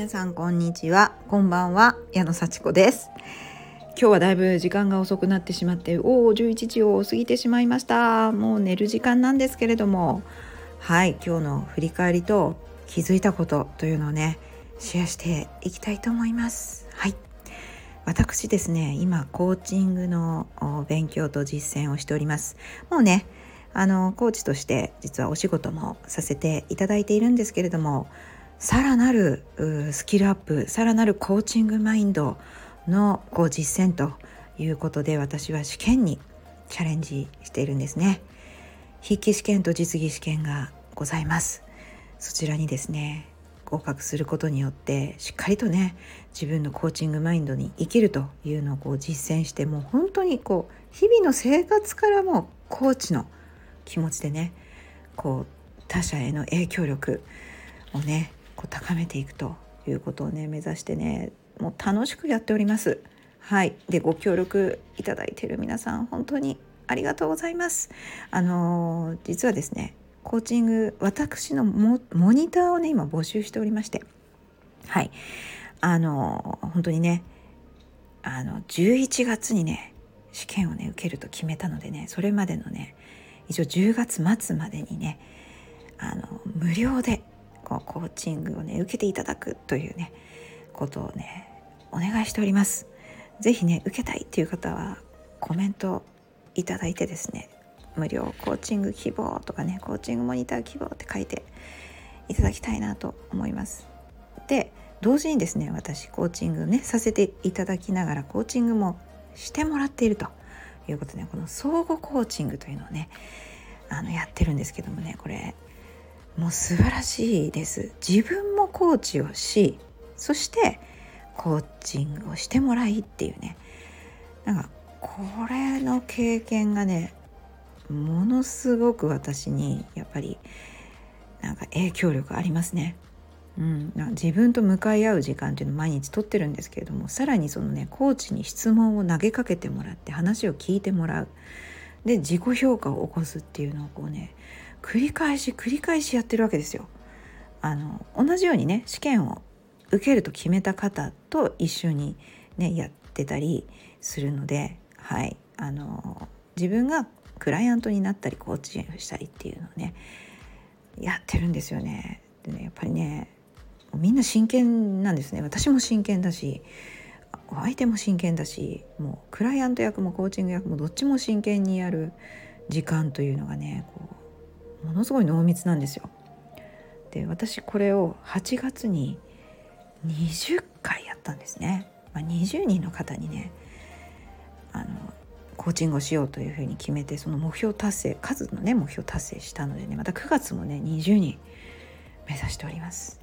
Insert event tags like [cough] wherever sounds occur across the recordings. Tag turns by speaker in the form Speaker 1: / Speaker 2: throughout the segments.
Speaker 1: 皆さんこんにちは。こんばんは。矢野幸子です。今日はだいぶ時間が遅くなってしまっておお11時を過ぎてしまいました。もう寝る時間なんですけれども。はい。今日の振り返りと気づいたことというのをねシェアしていきたいと思います。はい。私ですね今コーチングの勉強と実践をしております。もうねあのコーチとして実はお仕事もさせていただいているんですけれどもさらなるスキルアップさらなるコーチングマインドのこう実践ということで私は試験にチャレンジしているんですね。筆記試験と実技試験がございます。そちらにですね合格することによってしっかりとね自分のコーチングマインドに生きるというのをこう実践してもう本当にこう日々の生活からもコーチの気持ちでねこう他者への影響力をねこう高めていくということをね目指してねもう楽しくやっております。はい、でご協力いただいている皆さん本当にありがとうございます。あの実はですねコーチング私のモニターをね今募集しておりましてはいあの本当にねあの11月にね試験をね受けると決めたのでねそれまでのね一応10月末までにねあの無料でこうコーチングをね受けていただくというねことをねお願いしております。是非ね受けたいっていう方はコメントいただいてですね無料コーチング希望とかねコーチングモニター希望って書いていただきたいなと思います。で同時にですね私コーチングねさせていただきながらコーチングもしてもらっているということでこの相互コーチングというのをねあのやってるんですけどもねこれもう素晴らしいです。自分もコーチをしそしてコーチングをしてもらいっていうね。なんかこれの経験がねものすごく私にやっぱりなんか影響力ありますね。うん、自分と向かい合う時間っていうのを毎日とってるんですけれどもさらにそのねコーチに質問を投げかけてもらって話を聞いてもらう。で自己評価を起こすっていうのをこうね繰り返し繰り返しやってるわけですよ。あの同じようにね試験を受けると決めた方と一緒にねやってたりするので、はい、あの自分がクライアントになったりコーチングしたりっていうのをねやってるんですよね。でねやっぱりねみんな真剣なんですね私も真剣だしお相手も真剣だしもうクライアント役もコーチング役もどっちも真剣にやる時間というのがねこうものすごい濃密なんですよ。で私これを8月に20回やったんですね。まあ、20人の方にねあのコーチングをしようというふうに決めてその目標達成数のね目標達成したのでねまた9月もね20人目指しております。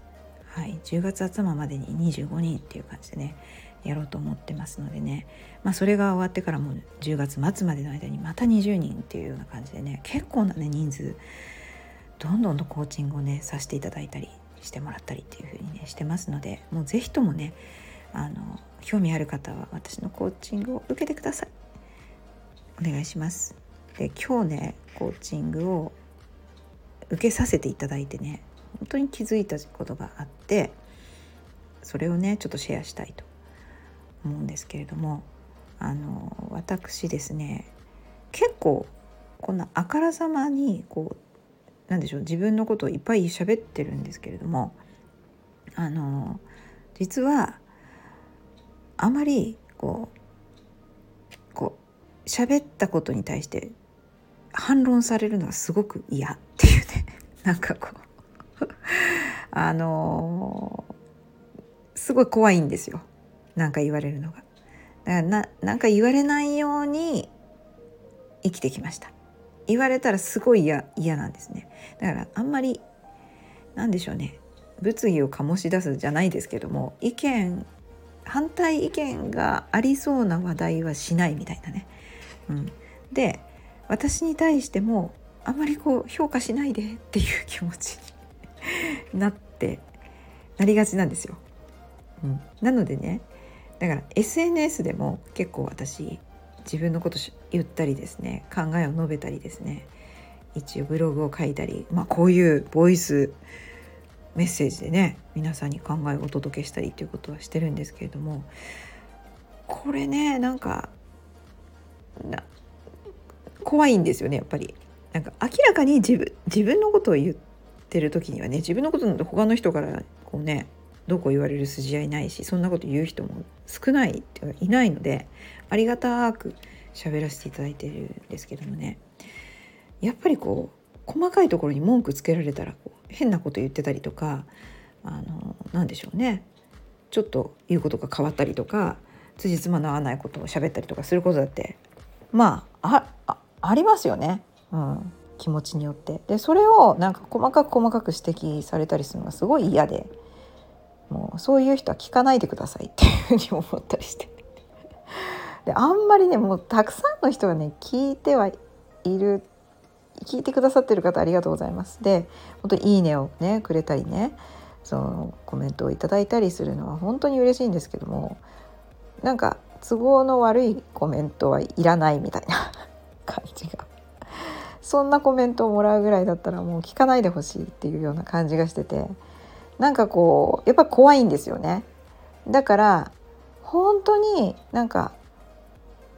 Speaker 1: はい、10月頭までに25人っていう感じでねやろうと思ってますのでね、まあ、それが終わってからもう10月末までの間にまた20人っていうような感じでね結構なね人数どんどんとコーチングをねさせていただいたりしてもらったりっていう風にねしてますのでもう是非ともねあの興味ある方は私のコーチングを受けてください。お願いします。で今日ねコーチングを受けさせていただいてね本当に気づいたことがあってそれをねちょっとシェアしたいと思うんですけれどもあの私ですね結構こんなあからさまにこうなんでしょう自分のことをいっぱい喋ってるんですけれどもあの実はあまりこうこう喋ったことに対して反論されるのがすごく嫌っていうねなんかこうあのすごい怖いんですよ何か言われるのが。だからななんか言われないように生きてきました。言われたらすごい嫌なんですね。だからあんまりなんでしょうね物議を醸し出すじゃないですけども意見反対意見がありそうな話題はしないみたいなね。うん、で私に対してもあんまりこう評価しないでっていう気持ちになってなりがちなんですよ。うん、なのでねだから SNS でも結構私自分のこと言ったりですね考えを述べたりですね一応ブログを書いたり、まあ、こういうボイスメッセージでね皆さんに考えをお届けしたりっていうことはしてるんですけれどもこれねなんか怖いんですよねやっぱり。なんか明らかに自分自分のことを言ってる時にはね自分のことなんて他の人からこうねどこう言われる筋合いないしそんなこと言う人も少ないいないのでありがたく喋らせていただいてるんですけどもね。やっぱりこう細かいところに文句つけられたらこう変なこと言ってたりとかあの何でしょうね。ちょっと言うことが変わったりとか辻褄の合わないことを喋ったりとかすることだってまああありますよね、うん、気持ちによって。でそれをなんか細かく細かく指摘されたりするのがすごい嫌でもうそういう人は聞かないでくださいっていうふうに思ったりしてであんまりねもうたくさんの人がね聞いてはいる聞いてくださってる方ありがとうございます。で本当に「いいね」をねくれたりねそのコメントをいただいたりするのは本当に嬉しいんですけどもなんか都合の悪いコメントはいらないみたいな感じがそんなコメントをもらうぐらいだったらもう聞かないでほしいっていうような感じがしててなんかこうやっぱ怖いんですよね。だから本当になんか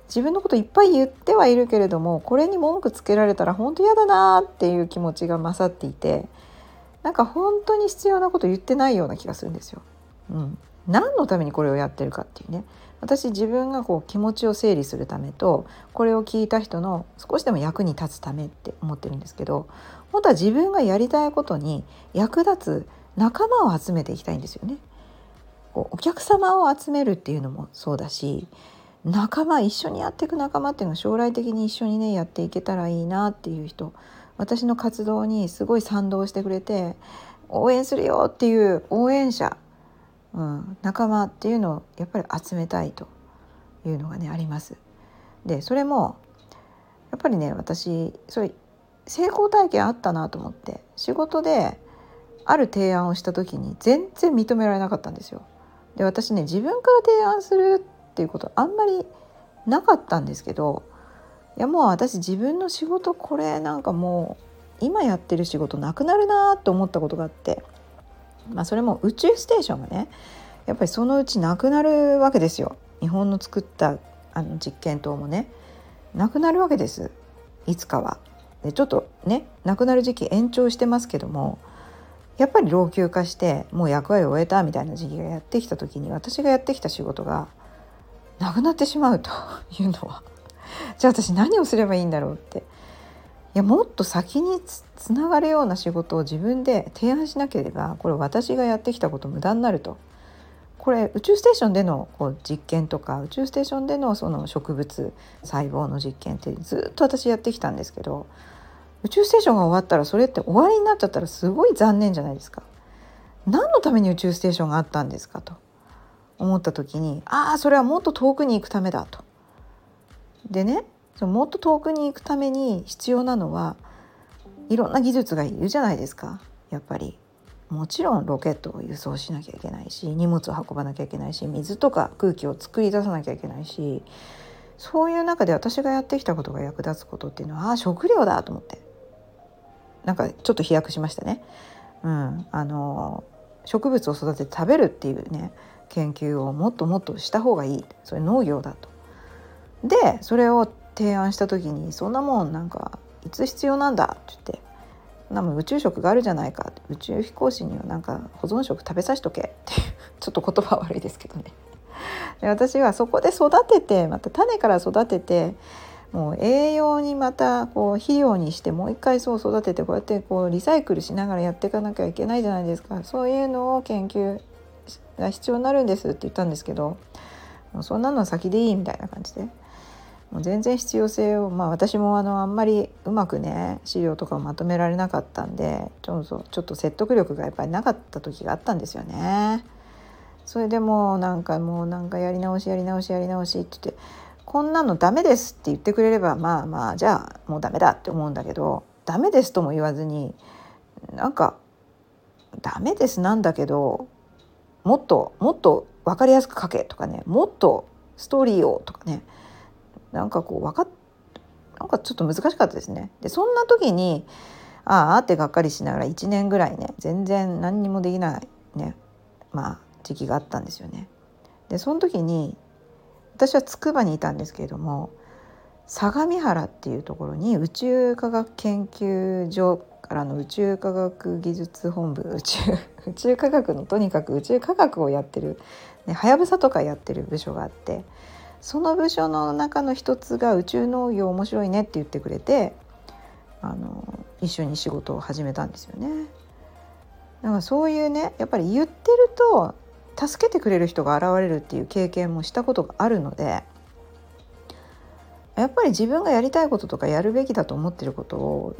Speaker 1: 自分のこといっぱい言ってはいるけれどもこれに文句つけられたら本当嫌だなっていう気持ちが勝っていてなんか本当に必要なこと言ってないような気がするんですよ。うん、何のためにこれをやってるかっていうね。私自分がこう気持ちを整理するためとこれを聞いた人の少しでも役に立つためって思ってるんですけど本当は自分がやりたいことに役立つ仲間を集めていきたいんですよね。お客様を集めるっていうのもそうだし仲間一緒にやっていく仲間っていうのは将来的に一緒にねやっていけたらいいなっていう人私の活動にすごい賛同してくれて応援するよっていう応援者、うん、仲間っていうのをやっぱり集めたいというのがねあります。でそれもやっぱりね私それ成功体験あったなと思って仕事である提案をした時に全然認められなかったんですよ。で私ね自分から提案するっていうことあんまりなかったんですけどいやもう私自分の仕事これなんかもう今やってる仕事なくなるなと思ったことがあって、まあ、それも宇宙ステーションがねやっぱりそのうちなくなるわけですよ。日本の作ったあの実験棟もね。なくなるわけです。いつかは。でちょっとねなくなる時期延長してますけどもやっぱり老朽化してもう役割を終えたみたいな時期がやってきた時に私がやってきた仕事がなくなってしまうというのは。じゃあ私何をすればいいんだろうって。やもっと先につながるような仕事を自分で提案しなければこれ私がやってきたこと無駄になると。これ宇宙ステーションでのこう実験とか宇宙ステーションでのその植物細胞の実験ってずっと私やってきたんですけど宇宙ステーションが終わったらそれって終わりになっちゃったらすごい残念じゃないですか。何のために宇宙ステーションがあったんですかと。思った時にああそれはもっと遠くに行くためだと。でねそのもっと遠くに行くために必要なのはいろんな技術がいるじゃないですかやっぱり。もちろんロケットを輸送しなきゃいけないし荷物を運ばなきゃいけないし水とか空気を作り出さなきゃいけないしそういう中で私がやってきたことが役立つことっていうのはああ食料だと思ってなんかちょっと飛躍しましたね。うん、あの植物を育てて食べるっていうね研究をもっともっとした方がいいそれ農業だと。でそれを提案した時にそんなもんなんかいつ必要なんだって言ってなも宇宙食があるじゃないか宇宙飛行士にはなんか保存食食べさしとけっていうちょっと言葉悪いですけどね。で私はそこで育ててまた種から育ててもう栄養にまたこう肥料にしてもう一回そう育ててこうやってこうリサイクルしながらやっていかなきゃいけないじゃないですかそういうのを研究が必要になるんですって言ったんですけどそんなの先でいいみたいな感じでもう全然必要性をまあ私もあのあんまりうまくね資料とかをまとめられなかったんでちょっと説得力がやっぱりなかった時があったんですよね。それでもうなんかもうなんかやり直しやり直しやり直しって言ってこんなのダメですって言ってくれればまあまあじゃあもうダメだって思うんだけどダメですとも言わずになんかダメですなんだけどもっともっと分かりやすく書けとかねもっとストーリーをとかねなんかこう分かっなんかちょっと難しかったですね。でそんな時にああってがっかりしながら1年ぐらいね全然何にもできないねまあ時期があったんですよね。でその時に私は筑波にいたんですけれども相模原っていうところに宇宙科学研究所からの宇宙科学技術本部宇宙 [laughs] 宇宙科学のとにかく宇宙科学をやってるはやぶさとかやってる部署があってその部署の中の一つが宇宙農業面白いねって言ってくれてあの一緒に仕事を始めたんですよね。だからそういうねやっぱり言ってると助けてくれる人が現れるっていう経験もしたことがあるのでやっぱり自分がやりたいこととかやるべきだと思ってることを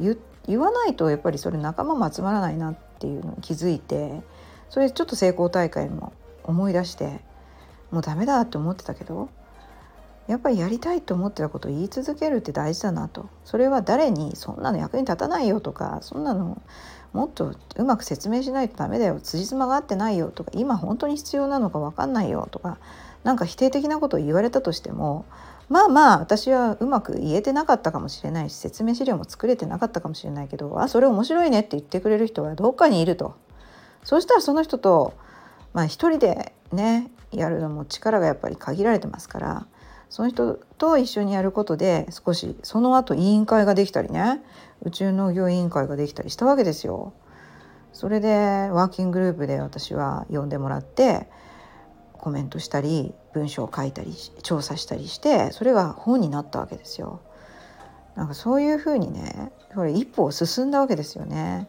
Speaker 1: 言わないとやっぱりそれ仲間も集まらないなっていうのに気づいてそれちょっと成功大会も思い出してもうダメだって思ってたけどやっぱりやりたいと思ってたことを言い続けるって大事だなと。それは誰にそんなの役に立たないよとかそんなのもっとうまく説明しないとダメだよ辻褄が合ってないよとか今本当に必要なのか分かんないよとか何か否定的なことを言われたとしてもまあまあ私はうまく言えてなかったかもしれないし説明資料も作れてなかったかもしれないけどあそれ面白いねって言ってくれる人はどっかにいると。そうしたらその人とまあ一人でねやるのも力がやっぱり限られてますからその人と一緒にやることで少しその後委員会ができたりね宇宙農業委員会ができたりしたわけですよ。それでワーキンググループで私は呼んでもらってコメントしたり文章を書いたり調査したりしてそれが本になったわけですよ。なんかそういうふうにねこれ一歩進んだわけですよね。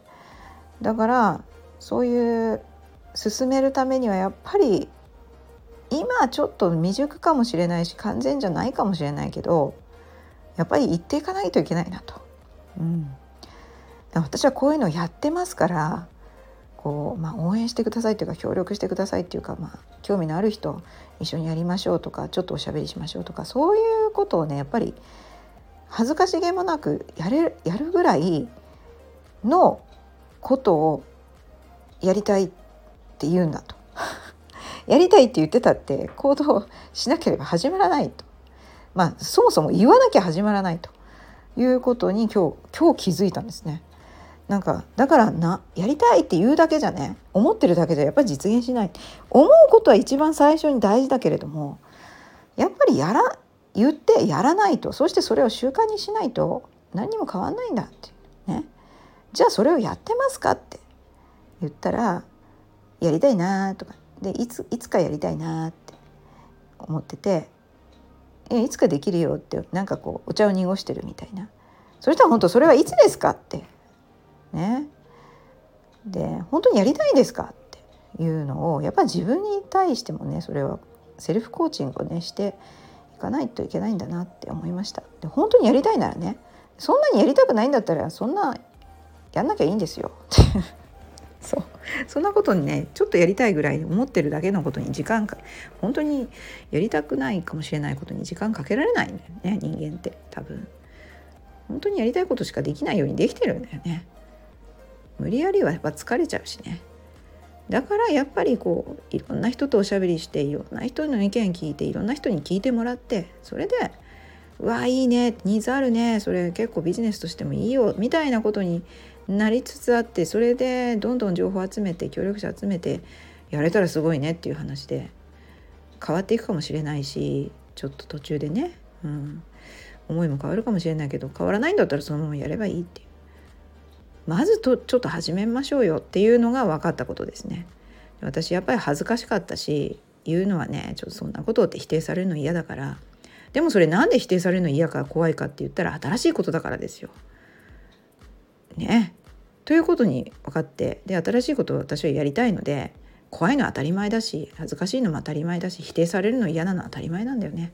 Speaker 1: だからそういう進めるためにはやっぱり今ちょっと未熟かもしれないし完全じゃないかもしれないけどやっぱり言っていかないといけないなと。うん、私はこういうのをやってますからこう、まあ、応援してくださいというか協力してくださいっていうか、まあ、興味のある人一緒にやりましょうとかちょっとおしゃべりしましょうとかそういうことをねやっぱり恥ずかしげもなくやれやるぐらいのことをやりたいって言うんだと。やりたいって言ってたって行動しなければ始まらないと。まあそもそも言わなきゃ始まらないと。いうことに今日今日気づいたんですね。なんかだからなやりたいって言うだけじゃね思ってるだけじゃやっぱり実現しない。思うことは一番最初に大事だけれどもやっぱりやら言ってやらないと。そしてそれを習慣にしないと何にも変わんないんだって。ね。じゃあそれをやってますかって言ったらやりたいなとかでいついつかやりたいなって思っててえいつかできるよってなんかこうお茶を濁してるみたいな。そしたら本当それはいつですかってね。で本当にやりたいんですかっていうのをやっぱり自分に対してもねそれはセルフコーチングをねしていかないといけないんだなって思いました。で本当にやりたいならねそんなにやりたくないんだったらそんなやんなきゃいいんですよそう。そんなことにねちょっとやりたいぐらい思ってるだけのことに時間か本当にやりたくないかもしれないことに時間かけられないんだよね人間って多分。本当にやりたいことしかできないようにできてるんだよね。無理やりはやっぱ疲れちゃうしね。だからやっぱりこういろんな人とおしゃべりしていろんな人の意見聞いていろんな人に聞いてもらってそれで「うわいいねニーズあるねそれ結構ビジネスとしてもいいよ」みたいなことになりつつあってそれでどんどん情報集めて協力者集めてやれたらすごいねっていう話で変わっていくかもしれないしちょっと途中でね、うん、思いも変わるかもしれないけど変わらないんだったらそのままやればいいっていうまずとちょっと始めましょうよっていうのが分かったことですね。私やっぱり恥ずかしかったし言うのはねちょっとそんなことって否定されるの嫌だからでもそれなんで否定されるの嫌か怖いかって言ったら新しいことだからですよ。ねということに分かってで新しいことを私はやりたいので怖いのは当たり前だし恥ずかしいのも当たり前だし否定されるの嫌なのは当たり前なんだよね。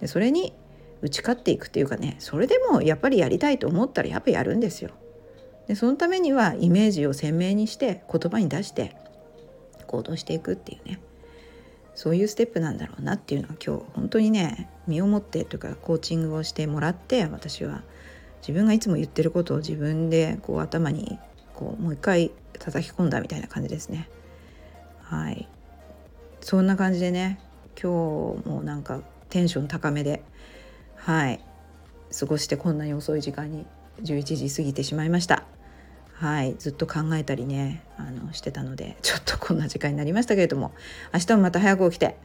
Speaker 1: でそれに打ち勝っていくっていうかねそれでもやっぱりやりたいと思ったらやっぱやるんですよ。でそのためにはイメージを鮮明にして言葉に出して行動していくっていうねそういうステップなんだろうなっていうのは今日本当にね身をもってというかコーチングをしてもらって私は自分がいつも言ってることを自分でこう頭にこうもう一回叩き込んだみたいな感じですね。はいそんな感じでね今日もなんかテンション高めではい過ごしてこんなに遅い時間に11時過ぎてしまいました。はい、ずっと考えたりねあのしてたのでちょっとこんな時間になりましたけれども明日もまた早く起きて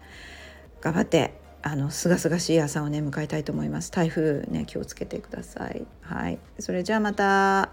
Speaker 1: 頑張ってあの清々しい朝をね迎えたいと思います。台風ね気をつけてください。はい。それじゃあまた。